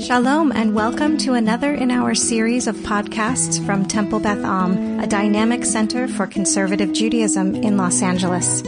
Shalom and welcome to another in our series of podcasts from Temple Beth Am, a dynamic center for conservative Judaism in Los Angeles.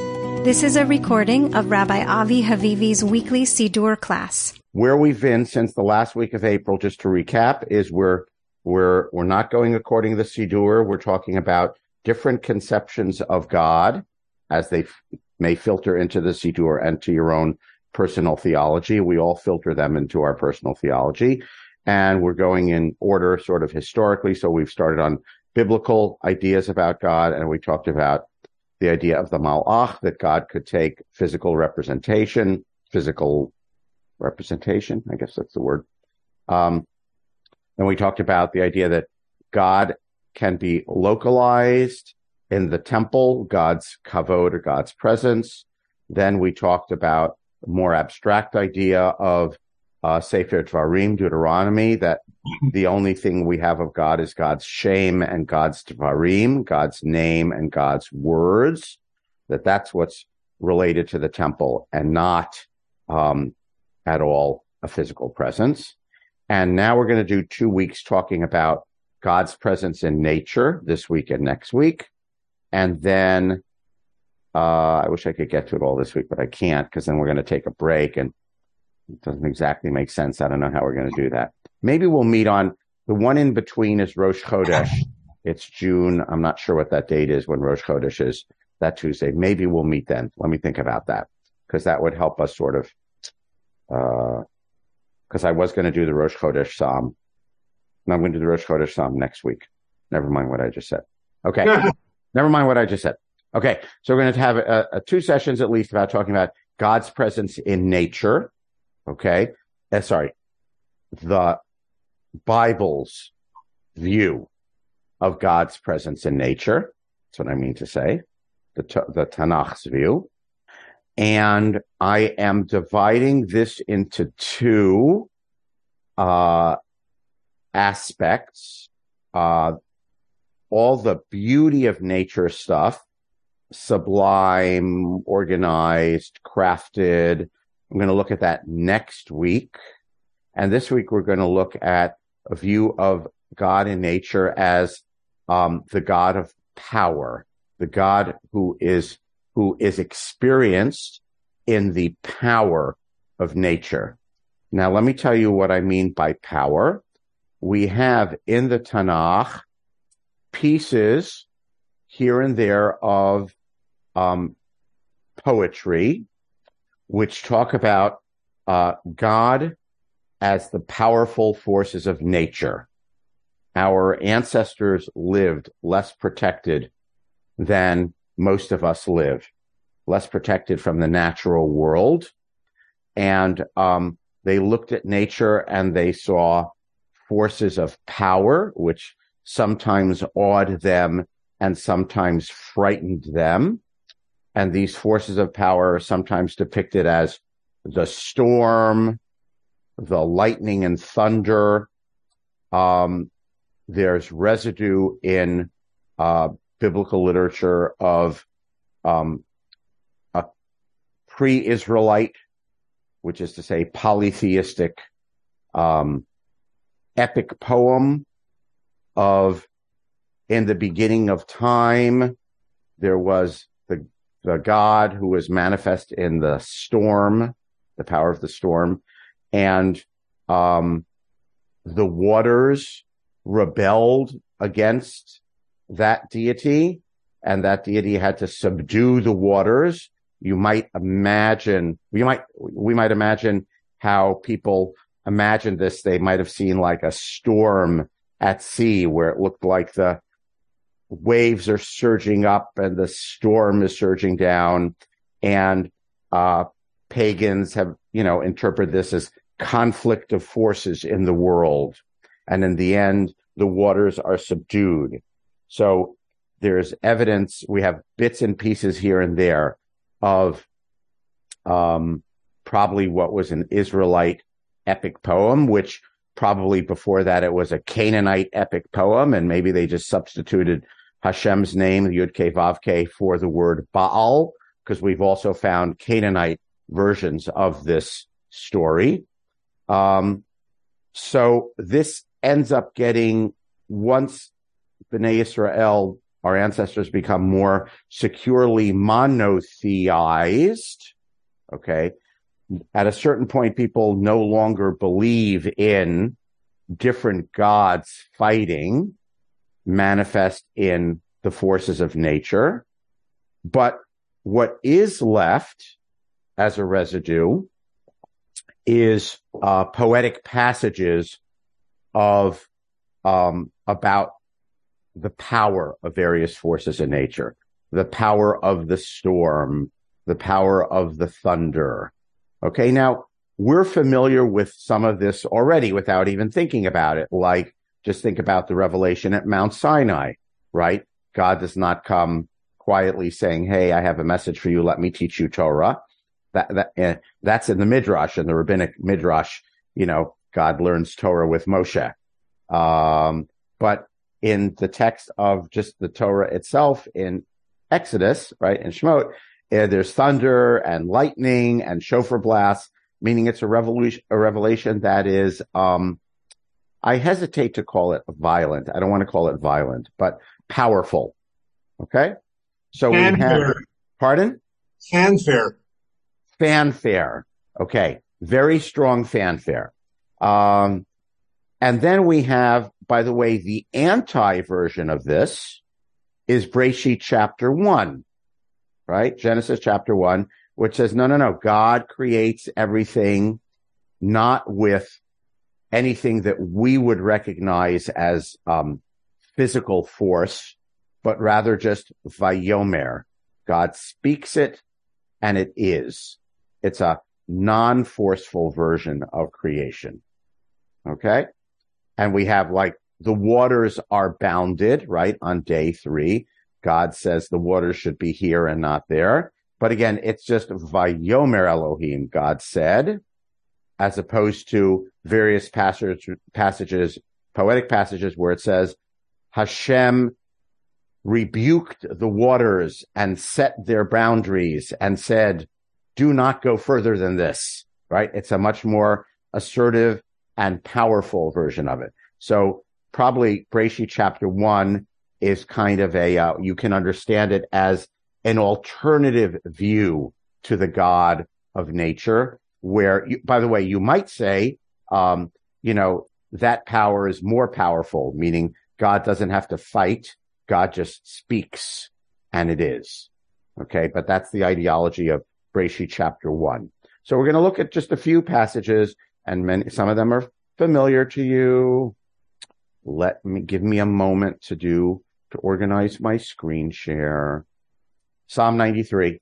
This is a recording of Rabbi Avi Havivi's weekly Siddur class. Where we've been since the last week of April, just to recap, is we're we're we're not going according to the Siddur. We're talking about different conceptions of God as they f- may filter into the Siddur and to your own personal theology. We all filter them into our personal theology. And we're going in order sort of historically. So we've started on biblical ideas about God and we talked about the idea of the malach, that God could take physical representation, physical representation. I guess that's the word. Um, and we talked about the idea that God can be localized in the temple, God's kavod or God's presence. Then we talked about more abstract idea of uh, Sefer Dvarim, Deuteronomy, that the only thing we have of God is God's shem and God's Dvarim, God's name and God's words, that that's what's related to the temple and not um, at all a physical presence. And now we're going to do two weeks talking about God's presence in nature this week and next week. And then uh, I wish I could get to it all this week, but I can't because then we're going to take a break and it doesn't exactly make sense. I don't know how we're going to do that. Maybe we'll meet on the one in between is Rosh Chodesh. It's June. I'm not sure what that date is when Rosh Chodesh is that Tuesday. Maybe we'll meet then. Let me think about that because that would help us sort of, uh, because I was going to do the Rosh Chodesh Psalm. And I'm going to do the Rosh Chodesh Psalm next week. Never mind what I just said. Okay. Never mind what I just said. Okay, so we're going to have a, a two sessions at least about talking about God's presence in nature. Okay, uh, sorry, the Bible's view of God's presence in nature. That's what I mean to say. The, the Tanakh's view. And I am dividing this into two, uh, aspects. Uh, all the beauty of nature stuff sublime, organized, crafted. I'm going to look at that next week. And this week we're going to look at a view of God in nature as um, the God of power, the God who is who is experienced in the power of nature. Now, let me tell you what I mean by power. We have in the Tanakh pieces here and there of um, poetry, which talk about uh, God as the powerful forces of nature. Our ancestors lived less protected than most of us live, less protected from the natural world. And um, they looked at nature and they saw forces of power, which sometimes awed them and sometimes frightened them. And these forces of power are sometimes depicted as the storm, the lightning and thunder. Um, there's residue in uh, biblical literature of um, a pre-Israelite, which is to say polytheistic um, epic poem of in the beginning of time, there was the God who was manifest in the storm, the power of the storm, and um, the waters rebelled against that deity, and that deity had to subdue the waters. You might imagine, we might, we might imagine how people imagined this. They might have seen like a storm at sea where it looked like the waves are surging up and the storm is surging down. And uh, pagans have you know interpreted this as conflict of forces in the world. And in the end the waters are subdued. So there's evidence we have bits and pieces here and there of um, probably what was an israelite epic poem which probably before that it was a canaanite epic poem and maybe they just substituted Hashem's name, Yud Ke Vav Ke, for the word Baal, because we've also found Canaanite versions of this story. Um, so this ends up getting once Bnei Israel, our ancestors become more securely monotheized. Okay. At a certain point, people no longer believe in different gods fighting manifest in the forces of nature. But what is left as a residue is uh, poetic passages of um, about the power of various forces in nature, the power of the storm, the power of the thunder. Okay, now we're familiar with some of this already without even thinking about it. Like just think about the revelation at Mount Sinai, right? God does not come quietly saying, Hey, I have a message for you. Let me teach you Torah. That, that, uh, that's in the Midrash and the rabbinic Midrash. You know, God learns Torah with Moshe. Um, but in the text of just the Torah itself in Exodus, right, in Shemot, uh, there's thunder and lightning and shofar blasts, meaning it's a revolution, a revelation that is, um, I hesitate to call it violent. I don't want to call it violent, but powerful. Okay. So fanfare. we have, pardon? Fanfare. Fanfare. Okay. Very strong fanfare. Um, and then we have, by the way, the anti version of this is Breshit chapter one, right? Genesis chapter one, which says, no, no, no. God creates everything not with anything that we would recognize as um, physical force, but rather just vayomer. God speaks it and it is. It's a non-forceful version of creation. Okay. And we have like the waters are bounded, right? On day three, God says the waters should be here and not there. But again, it's just Vayomer Elohim, God said, as opposed to various passage, passages, poetic passages where it says Hashem rebuked the waters and set their boundaries and said, do not go further than this, right? It's a much more assertive and powerful version of it. So probably Breshit chapter one is kind of a, uh, you can understand it as an alternative view to the God of nature, where, you, by the way, you might say, um, you know, that power is more powerful, meaning God doesn't have to fight. God just speaks and it is. Okay. But that's the ideology of Breshit chapter one. So we're going to look at just a few passages and many, some of them are familiar to you. Let me give me a moment to do, to organize my screen share. Psalm 93,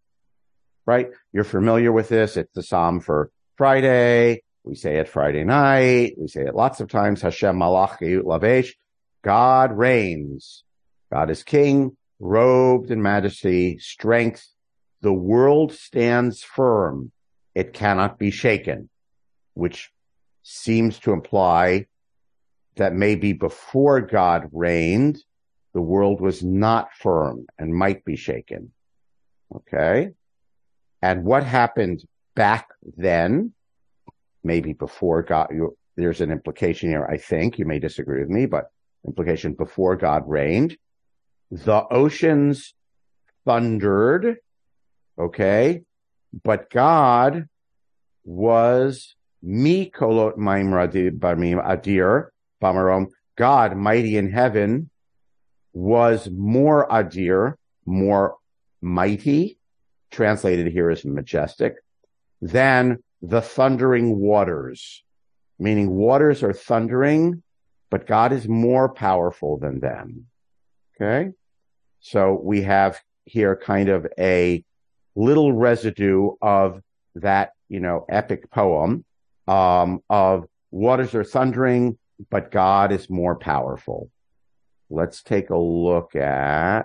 right? You're familiar with this. It's the Psalm for Friday. We say it Friday night. We say it lots of times. Hashem malach lavesh. God reigns. God is king, robed in majesty, strength. The world stands firm. It cannot be shaken, which seems to imply that maybe before God reigned, the world was not firm and might be shaken. Okay. And what happened back then, maybe before God, there's an implication here, I think. You may disagree with me, but implication before God reigned. The oceans thundered. Okay. But God was Mi kolot maim barmim adir bamarom. God, mighty in heaven, was more adir, more mighty, translated here as majestic, than the thundering waters. Meaning waters are thundering, but God is more powerful than them. Okay. So we have here kind of a little residue of that, you know, epic poem um, of waters are thundering, but God is more powerful. Let's take a look at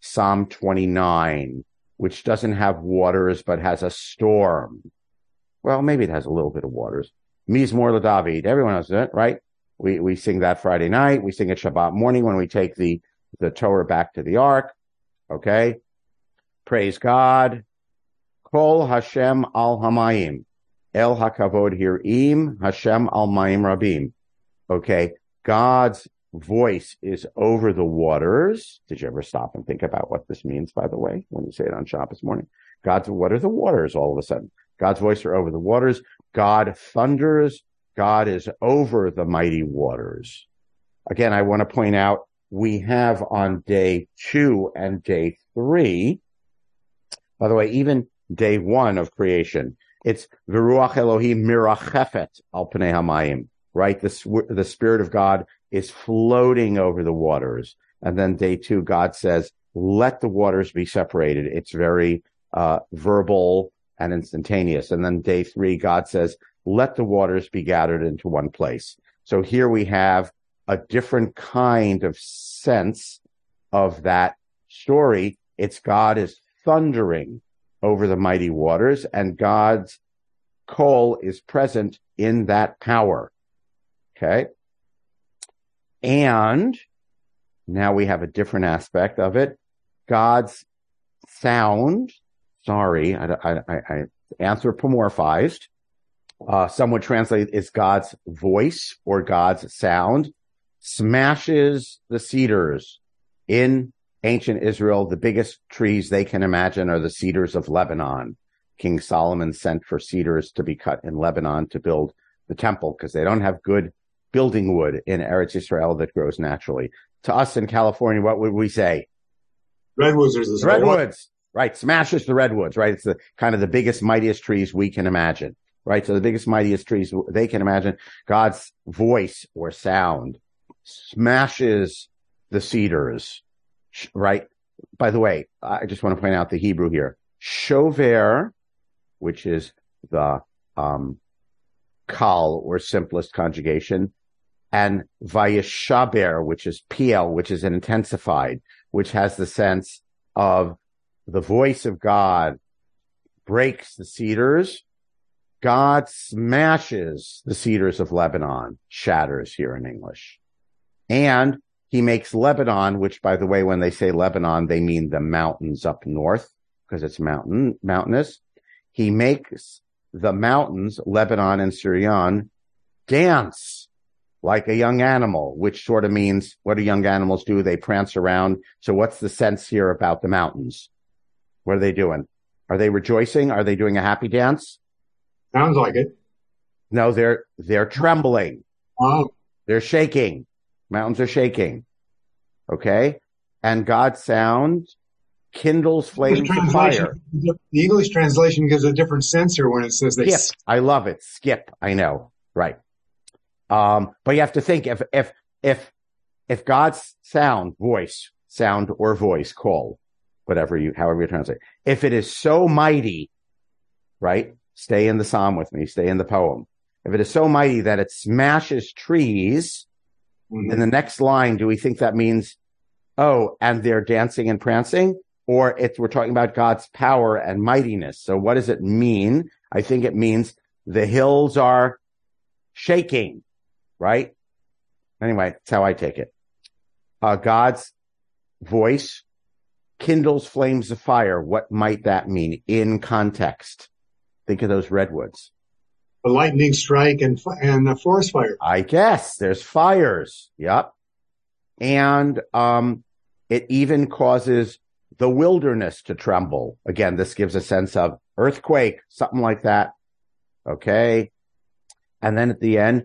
Psalm 29, which doesn't have waters, but has a storm. Well, maybe it has a little bit of waters. Mizmor David. Everyone knows it, right? We, we sing that Friday night. We sing it Shabbat morning when we take the, the Torah back to the ark. Okay. Praise God. Kol Hashem al Hamayim. El hakavod hirim Hashem al mayim rabim. Okay. God's voice is over the waters. Did you ever stop and think about what this means, by the way, when you say it on Shabbos morning? God's, what are the waters all of a sudden? God's voice are over the waters. God thunders. God is over the mighty waters. Again, I want to point out we have on day two and day three, by the way, even day one of creation, it's Viruach Elohim mirachefet al hamayim, right? The, the spirit of God is floating over the waters. And then day two, God says, let the waters be separated. It's very, uh, verbal and instantaneous. And then day three, God says, let the waters be gathered into one place. So here we have a different kind of sense of that story. It's God is thundering over the mighty waters and God's call is present in that power. Okay. And now we have a different aspect of it. God's sound, sorry, I, I, I anthropomorphized. Uh, some would translate is God's voice or God's sound smashes the cedars in ancient Israel. The biggest trees they can imagine are the cedars of Lebanon. King Solomon sent for cedars to be cut in Lebanon to build the temple because they don't have good building wood in Eretz Israel that grows naturally. To us in California, what would we say? Redwoods. There's redwoods, right? Smashes the redwoods, right? It's the kind of the biggest, mightiest trees we can imagine, right? So the biggest, mightiest trees they can imagine. God's voice or sound smashes the cedars, right? By the way, I just want to point out the Hebrew here. Shover, which is the um, kal or simplest conjugation, and vayeshaber, which is piel, which is intensified, which has the sense of the voice of God breaks the cedars. God smashes the cedars of Lebanon, shatters here in English. And he makes Lebanon, which by the way, when they say Lebanon, they mean the mountains up north because it's mountain, mountainous. He makes the mountains, Lebanon and Sirion, dance like a young animal, which sort of means what do young animals do? They prance around. So what's the sense here about the mountains? What are they doing? Are they rejoicing? Are they doing a happy dance? Sounds like it. No, they're, they're trembling. Oh. They're shaking. Mountains are shaking. Okay. And God's sound kindles flames of fire. The English translation gives a different sensor when it says they skip. I love it. Skip. I know. Right. Um, but you have to think if, if, if, if God's sound, voice, sound or voice, call, whatever you, however you translate, if it is so mighty, right? Stay in the psalm with me, stay in the poem. If it is so mighty that it smashes trees, mm-hmm. in the next line, do we think that means, oh, and they're dancing and prancing? Or if we're talking about God's power and mightiness. So what does it mean? I think it means the hills are shaking right? Anyway, that's how I take it. Uh, God's voice kindles flames of fire. What might that mean in context? Think of those redwoods. A lightning strike and and a forest fire. I guess there's fires. Yep. And um, it even causes the wilderness to tremble. Again, this gives a sense of earthquake, something like that. Okay. And then at the end,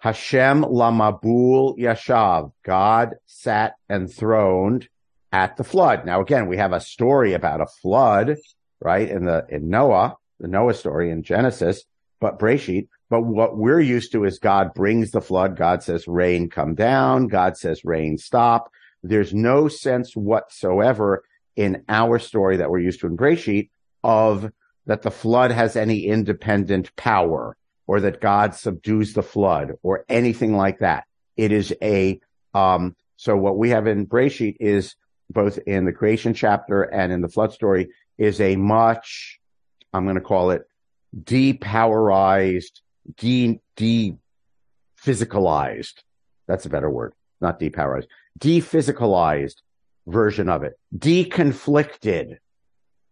Hashem lamabul yashav. God sat enthroned at the flood. Now again, we have a story about a flood, right? In the, in Noah, the Noah story in Genesis, but Breshit. But what we're used to is God brings the flood. God says rain come down. God says rain stop. There's no sense whatsoever in our story that we're used to in Breshit of that the flood has any independent power or that God subdues the flood or anything like that. It is a, um, so what we have in Breshit is both in the creation chapter and in the flood story is a much, I'm going to call it depowerized, de, de physicalized. That's a better word, not depowerized, dephysicalized version of it, deconflicted.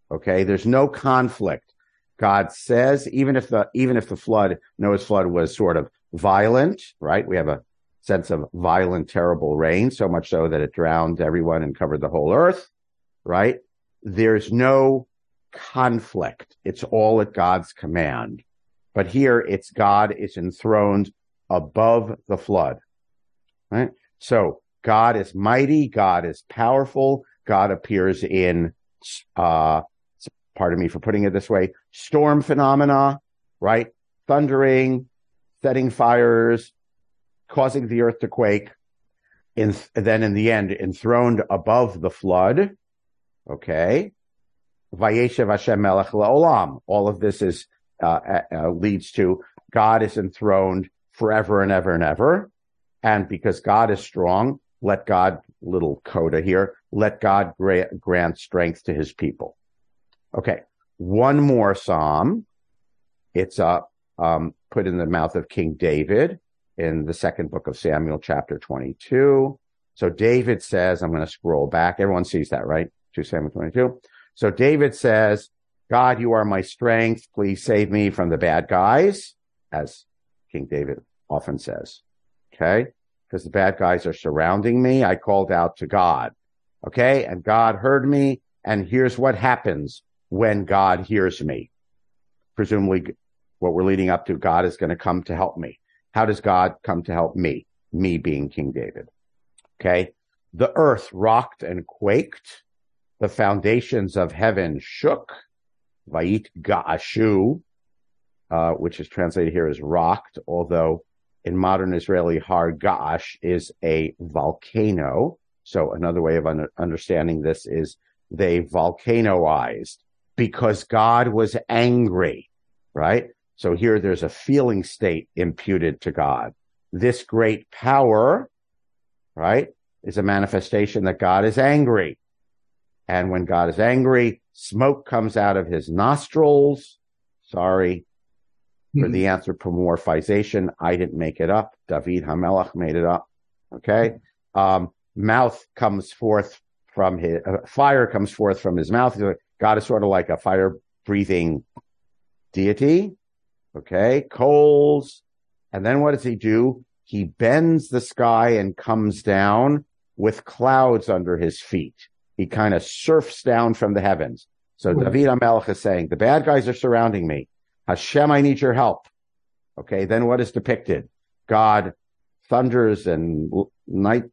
Okay. There's no conflict. God says, even if the, even if the flood, Noah's flood was sort of violent, right? We have a sense of violent, terrible rain, so much so that it drowned everyone and covered the whole earth, right? There's no conflict. It's all at God's command. But here it's God is enthroned above the flood, right? So God is mighty. God is powerful. God appears in, uh, pardon me for putting it this way, storm phenomena, right? Thundering, setting fires, causing the earth to quake. In, then in the end, enthroned above the flood. Okay. Vayeshev Hashem Melech Olam. All of this is, uh, uh, leads to God is enthroned forever and ever and ever. And because God is strong, let God, little coda here, let God gra- grant strength to his people. Okay. One more psalm. It's uh, um, put in the mouth of King David in the second book of Samuel, chapter 22. So David says, I'm going to scroll back. Everyone sees that, right? 2 Samuel 22. So David says, God, you are my strength. Please save me from the bad guys, as King David often says. Okay because the bad guys are surrounding me. I called out to God. Okay. And God heard me. And here's what happens when God hears me. Presumably what we're leading up to, God is going to come to help me. How does God come to help me? Me being King David. Okay. The earth rocked and quaked. The foundations of heaven shook. Vayit ga'ashu, uh, which is translated here as rocked, although in modern Israeli, Har Ga'ash is a volcano. So another way of un- understanding this is they volcanoized because God was angry, right? So here there's a feeling state imputed to God. This great power, right, is a manifestation that God is angry. And when God is angry, smoke comes out of his nostrils. Sorry, for mm-hmm. the anthropomorphization. I didn't make it up. David Hamelech made it up. Okay. Um, mouth comes forth from his, uh, fire comes forth from his mouth. God is sort of like a fire breathing deity. Okay. Coals. And then what does he do? He bends the sky and comes down with clouds under his feet. He kind of surfs down from the heavens. So mm-hmm. David Hamelech is saying, the bad guys are surrounding me. Hashem, I need your help. Okay. Then what is depicted? God thunders and night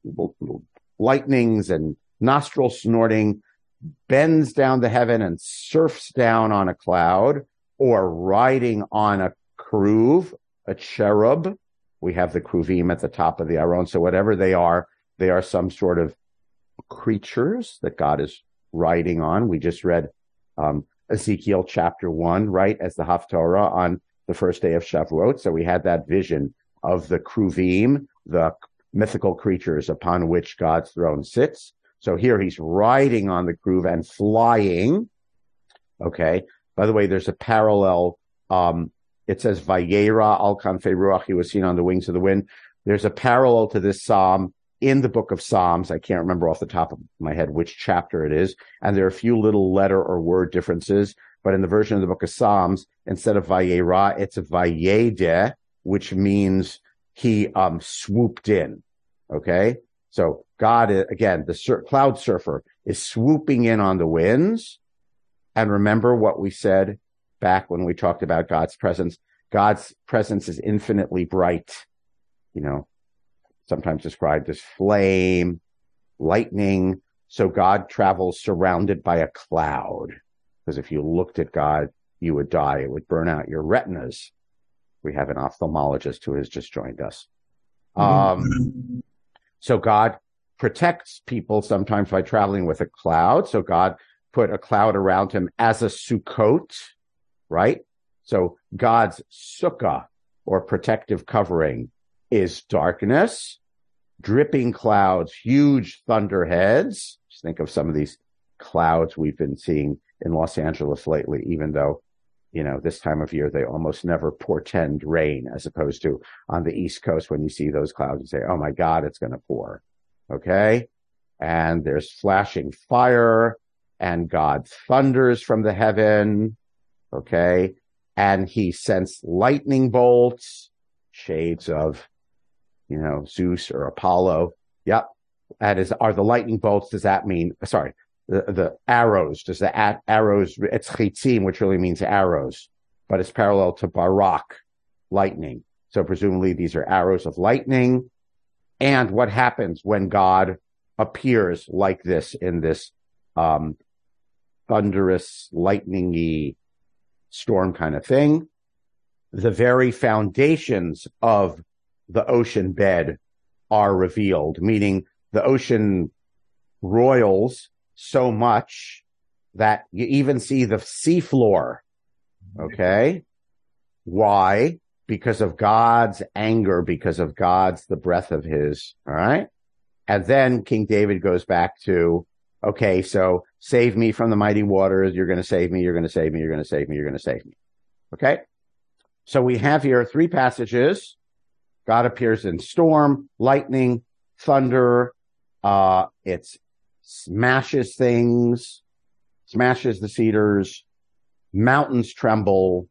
lightnings and nostril snorting bends down to heaven and surfs down on a cloud or riding on a kruv, a cherub. We have the kruvim at the top of the Aron. So whatever they are, they are some sort of creatures that God is riding on. We just read um, Ezekiel chapter one, right, as the Haftorah on the first day of Shavuot. So we had that vision of the Kruvim, the mythical creatures upon which God's throne sits. So here he's riding on the kruv and flying. Okay. By the way, there's a parallel. Um, it says Vayera al kanfei ruach. He was seen on the wings of the wind. There's a parallel to this psalm in the book of Psalms. I can't remember off the top of my head which chapter it is. And there are a few little letter or word differences. But in the version of the book of Psalms, instead of Vayera, it's Vayede, which means he um, swooped in. Okay. So God, again, the sur- cloud surfer is swooping in on the winds. And remember what we said back when we talked about God's presence. God's presence is infinitely bright. You know, sometimes described as flame, lightning. So God travels surrounded by a cloud. Because if you looked at God, you would die. It would burn out your retinas. We have an ophthalmologist who has just joined us. Um, mm-hmm. so God protects people sometimes by traveling with a cloud. So God put a cloud around him as a sukkot, right? So God's sukkah or protective covering is darkness, dripping clouds, huge thunderheads. Just think of some of these clouds we've been seeing in Los Angeles lately, even though, you know, this time of year, they almost never portend rain as opposed to on the East Coast when you see those clouds and say, Oh my God, it's going to pour. Okay. And there's flashing fire and God thunders from the heaven. Okay. and he sends lightning bolts, shades of, you know, Zeus or Apollo. Yep. That is, are the lightning bolts, does that mean, sorry, the, the arrows, does the a- arrows, it's chitzim, which really means arrows, but it's parallel to barak, lightning. So presumably these are arrows of lightning. And what happens when God appears like this in this, um, thunderous, lightningy storm kind of thing? The very foundations of the ocean bed are revealed, meaning the ocean roils so much that you even see the seafloor. Okay. Why? Because of God's anger, because of God's, the breath of his. All right. And then King David goes back to, okay, so save me from the mighty waters. You're going to save me. You're going to save me. You're going to save me. You're going to save me. Okay. So we have here three passages. God appears in storm, lightning, thunder. Uh, it smashes things, smashes the cedars, mountains tremble,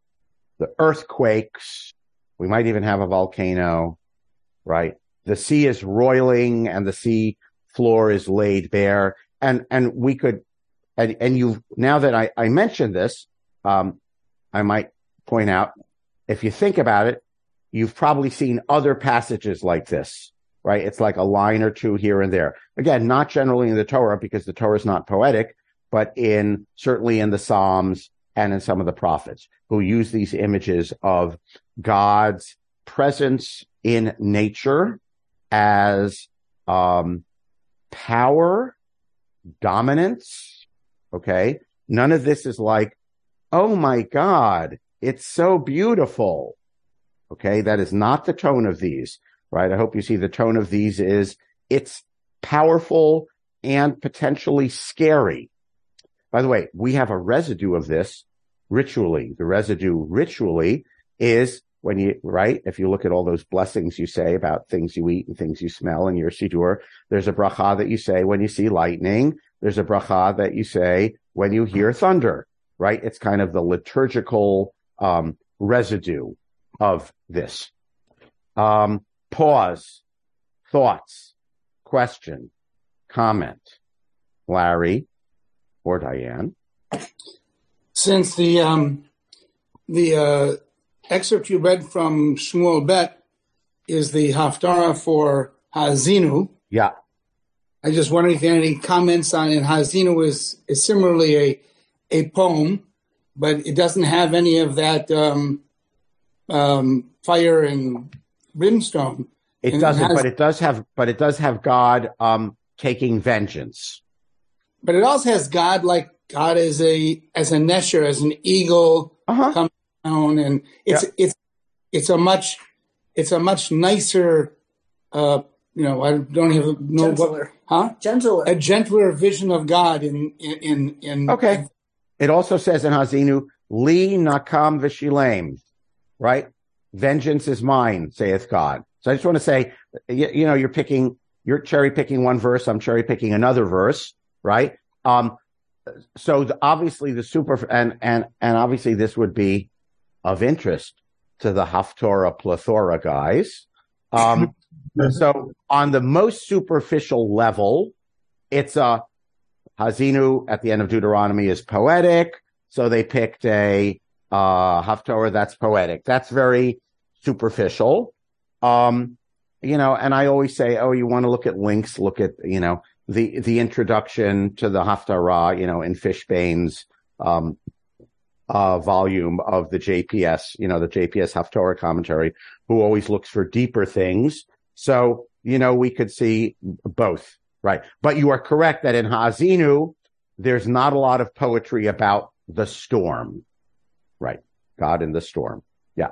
the earthquakes. We might even have a volcano, right? The sea is roiling and the sea floor is laid bare. And, and we could, and, and you, now that I, I mentioned this, um, I might point out, if you think about it, you've probably seen other passages like this, right? It's like a line or two here and there. Again, not generally in the Torah because the Torah is not poetic, but in certainly in the Psalms and in some of the prophets who use these images of God's presence in nature as um, power, dominance. Okay. None of this is like, oh my God, it's so beautiful. Okay. That is not the tone of these, right? I hope you see the tone of these is it's powerful and potentially scary. By the way, we have a residue of this ritually. The residue ritually is when you, right? If you look at all those blessings you say about things you eat and things you smell in your Siddur, there's a bracha that you say when you see lightning. There's a bracha that you say when you hear thunder, right? It's kind of the liturgical, um, residue of this. Um, pause, thoughts, question, comment. Larry or Diane. Since the, um, the, uh, excerpt you read from Shmuel Bet is the Haftarah for Hazinu. Yeah. I just wondering if there had any comments on it. Hazinu is, is similarly a, a poem, but it doesn't have any of that um, um, fire and brimstone. It And doesn't, has- but it does have, but it does have God, um, taking vengeance. But it also has God like God as a as a nesher, as an eagle Uh-huh. Come down, and it's Yeah. it's it's a much it's a much nicer. Uh, you know, I don't even know what, Gentler. huh? Gentler. A gentler vision of God in in in, in Okay. It also says in Hazinu, Li nakam v'shilem, right? Vengeance is mine, saith God. So I just want to say, you, you know, you're picking, you're cherry picking one verse. I'm cherry picking another verse, right? Um, so the, obviously the super, and, and, and obviously this would be of interest to the Haftorah plethora guys. Um, so on the most superficial level, it's a, Hazinu at the end of Deuteronomy is poetic. So they picked a, uh, Haftorah that's poetic. That's very superficial. Um, you know, and I always say, oh, you want to look at links, look at, you know, the, the introduction to the Haftarah, you know, in Fishbane's, um, uh, volume of the JPS, you know, the JPS Haftorah commentary, who always looks for deeper things. So, you know, we could see both, right? But you are correct that in Hazinu, there's not a lot of poetry about the storm, right? God in the storm. Yeah.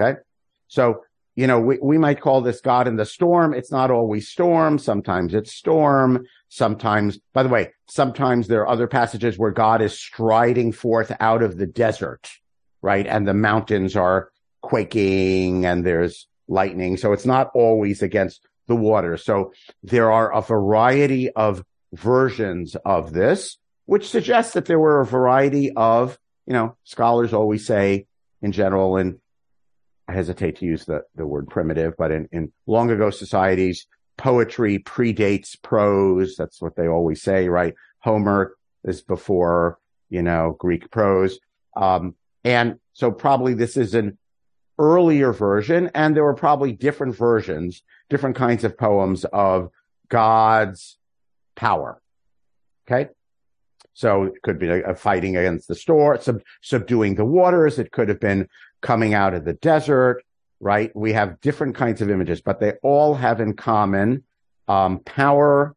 Okay. So, you know, we, we might call this God in the storm. It's not always storm. Sometimes it's storm. Sometimes, by the way, sometimes there are other passages where God is striding forth out of the desert, right? And the mountains are quaking and there's lightning. So it's not always against the water. So there are a variety of versions of this, which suggests that there were a variety of, you know, scholars always say in general, and I hesitate to use the, the word primitive, but in, in long ago societies, poetry predates prose. That's what they always say, right? Homer is before, you know, Greek prose. Um, and so probably this is an earlier version, and there were probably different versions, different kinds of poems of God's power. Okay. So it could be a, a fighting against the storm, sub, subduing the waters. It could have been coming out of the desert, right? We have different kinds of images, but they all have in common um, power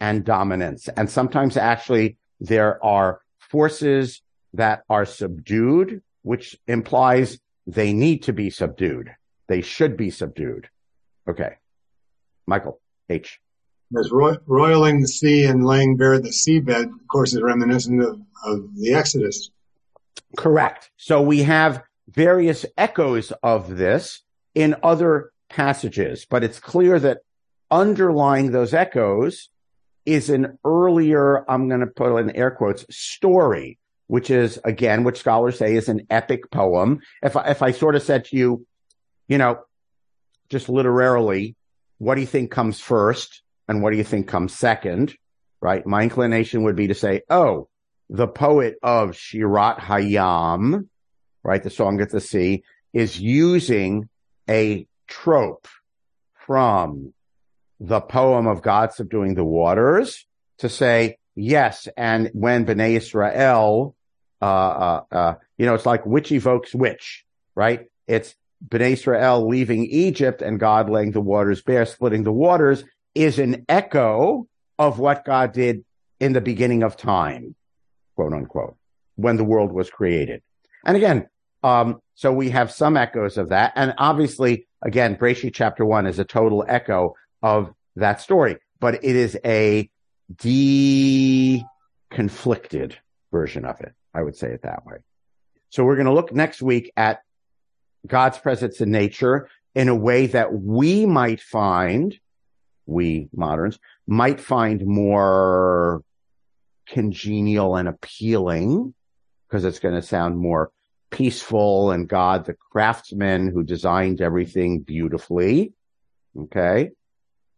and dominance. And sometimes actually there are forces that are subdued, which implies they need to be subdued. They should be subdued. Okay. Michael H. As ro- roiling the sea and laying bare the seabed, of course, is reminiscent of, of the Exodus. Correct. So we have various echoes of this in other passages, but it's clear that underlying those echoes is an earlier, I'm going to put in air quotes, story, which is again, which scholars say is an epic poem. If I, if I sort of said to you, you know, just literarily, what do you think comes first and what do you think comes second? Right. My inclination would be to say, oh, the poet of Shirat Hayam, right? The song at the sea is using a trope from the poem of God subduing the waters to say, yes. And when Bnei Israel, uh, uh, uh, you know, it's like which evokes which, right? It's Bnei Israel leaving Egypt and God laying the waters bare, splitting the waters is an echo of what God did in the beginning of time, quote unquote, when the world was created. And again, um, so we have some echoes of that. And obviously, again, Breshit chapter one is a total echo of that story, but it is a de-conflicted version of it. I would say it that way. So we're going to look next week at God's presence in nature in a way that we might find, we moderns might find more congenial and appealing because it's going to sound more peaceful and God, the craftsman who designed everything beautifully. Okay.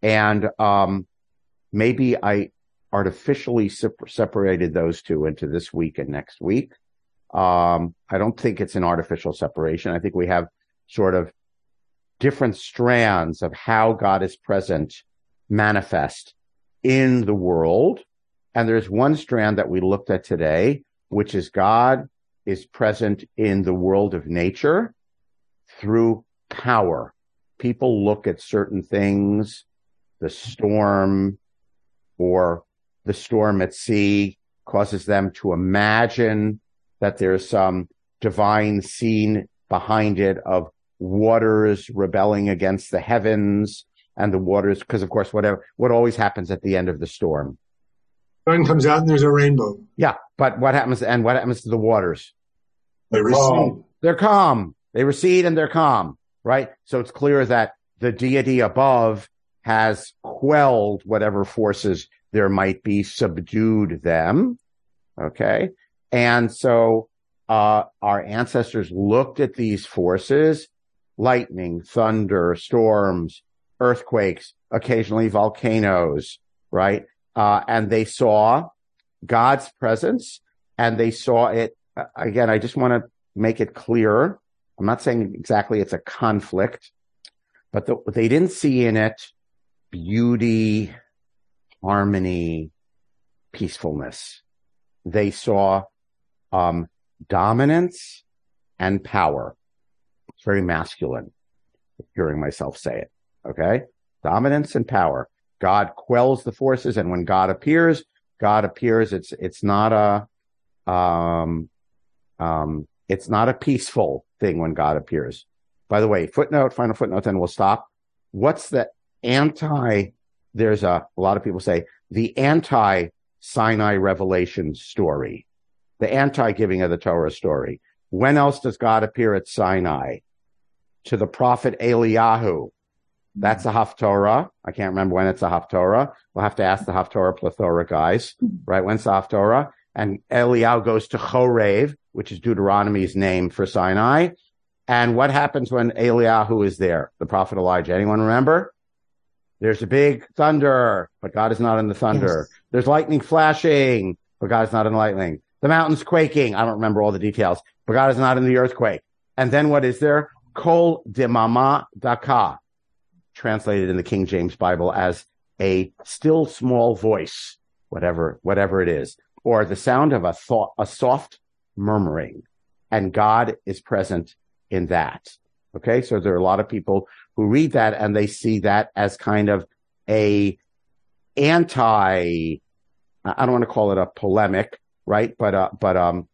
And, um, maybe I artificially separated those two into this week and next week. Um, I don't think it's an artificial separation. I think we have sort of different strands of how God is present, manifest in the world. And there's one strand that we looked at today, which is God is present in the world of nature through power. People look at certain things, the storm or the storm at sea causes them to imagine that there's some divine scene behind it of waters rebelling against the heavens and the waters, because of course, whatever, what always happens at the end of the storm sun comes out and there's a rainbow. Yeah, but what happens and what happens to the waters? They recede. They're calm. They recede and they're calm, right? So it's clear that the deity above has quelled whatever forces there might be, subdued them. Okay. And so, uh, our ancestors looked at these forces, lightning, thunder, storms, earthquakes, occasionally volcanoes, right? Uh, and they saw God's presence and they saw it again. I just want to make it clear. I'm not saying exactly it's a conflict, but the, they didn't see in it beauty, harmony, peacefulness. They saw um, dominance and power. It's very masculine, hearing myself say it. Okay. Dominance and power. God quells the forces. And when God appears, God appears. It's, it's not a, um, um, it's not a peaceful thing when God appears. By the way, footnote, final footnote, then we'll stop. What's the anti, there's a, a lot of people say the anti Sinai revelation story, the anti giving of the Torah story. When else does God appear at Sinai? To the prophet Eliyahu that's a mm. Haftorah. I can't remember when it's a Haftorah. We'll have to ask the Haftorah plethora guys, mm. right? When's the Haftorah? And Eliyahu goes to Chorev, which is Deuteronomy's name for Sinai. And what happens when Eliyahu is there? The prophet Elijah. Anyone remember? There's a big thunder, but God is not in the thunder. Yes. There's lightning flashing, but God is not in the lightning. The mountains quaking. I don't remember all the details, but God is not in the earthquake. And then what is there? Kol demama daka, translated in the King James Bible as a still small voice, whatever, whatever it is, or the sound of a thought, a soft murmuring. And God is present in that. Okay. So there are a lot of people who read that and they see that as kind of a anti, I don't want to call it a polemic, right? But, uh, but, um,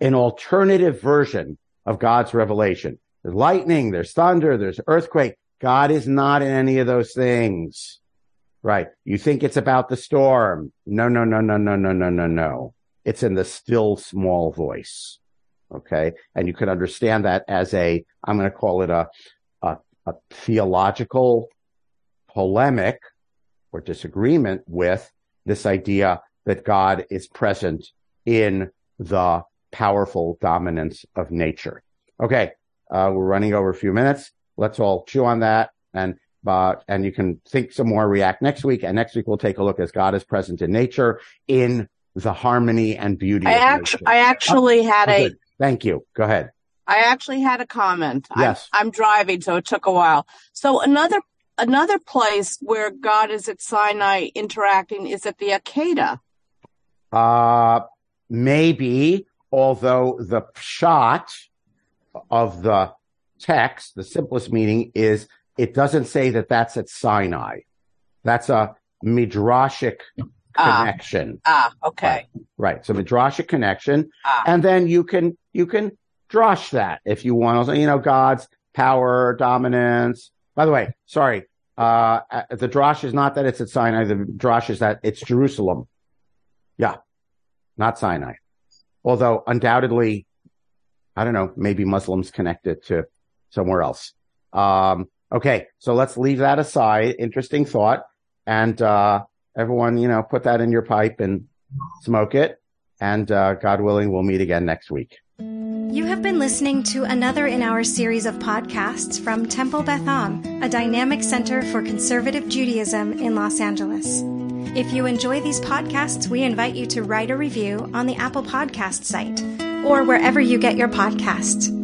an alternative version of God's revelation. There's lightning, there's thunder, there's earthquake. God is not in any of those things. Right. You think it's about the storm. No, no, no, no, no, no, no, no, no. It's in the still small voice. Okay. And you can understand that as a, I'm going to call it a, a, a theological polemic or disagreement with this idea that God is present in the powerful dominance of nature. Okay. Uh, we're running over a few minutes. Let's all chew on that and uh, and you can think some more, react next week. And next week we'll take a look as God is present in nature in the harmony and beauty. I, actually, I actually oh, had a, Thank you. Go ahead. I actually had a comment. Yes. I'm, I'm driving, so it took a while. So another another place where God is at Sinai interacting is at the Akedah. Uh maybe, although the pshat of the text, the simplest meaning is it doesn't say that that's at Sinai. That's a midrashic ah. connection. Ah, okay. Right. right. So midrashic connection. Ah. And then you can, you can drosh that if you want. You know, God's power, dominance. By the way, sorry. Uh, uh, the drosh is not that it's at Sinai. The drosh is that it's Jerusalem. Yeah. Not Sinai. Although undoubtedly, I don't know, maybe Muslims connect it to somewhere else. Um, okay. So let's leave that aside. Interesting thought. And, uh, everyone, you know, put that in your pipe and smoke it. And uh, God willing, we'll meet again next week. You have been listening to another in our series of podcasts from Temple Beth Am, a dynamic center for conservative Judaism in Los Angeles. If you enjoy these podcasts, we invite you to write a review on the Apple Podcast site or wherever you get your podcasts.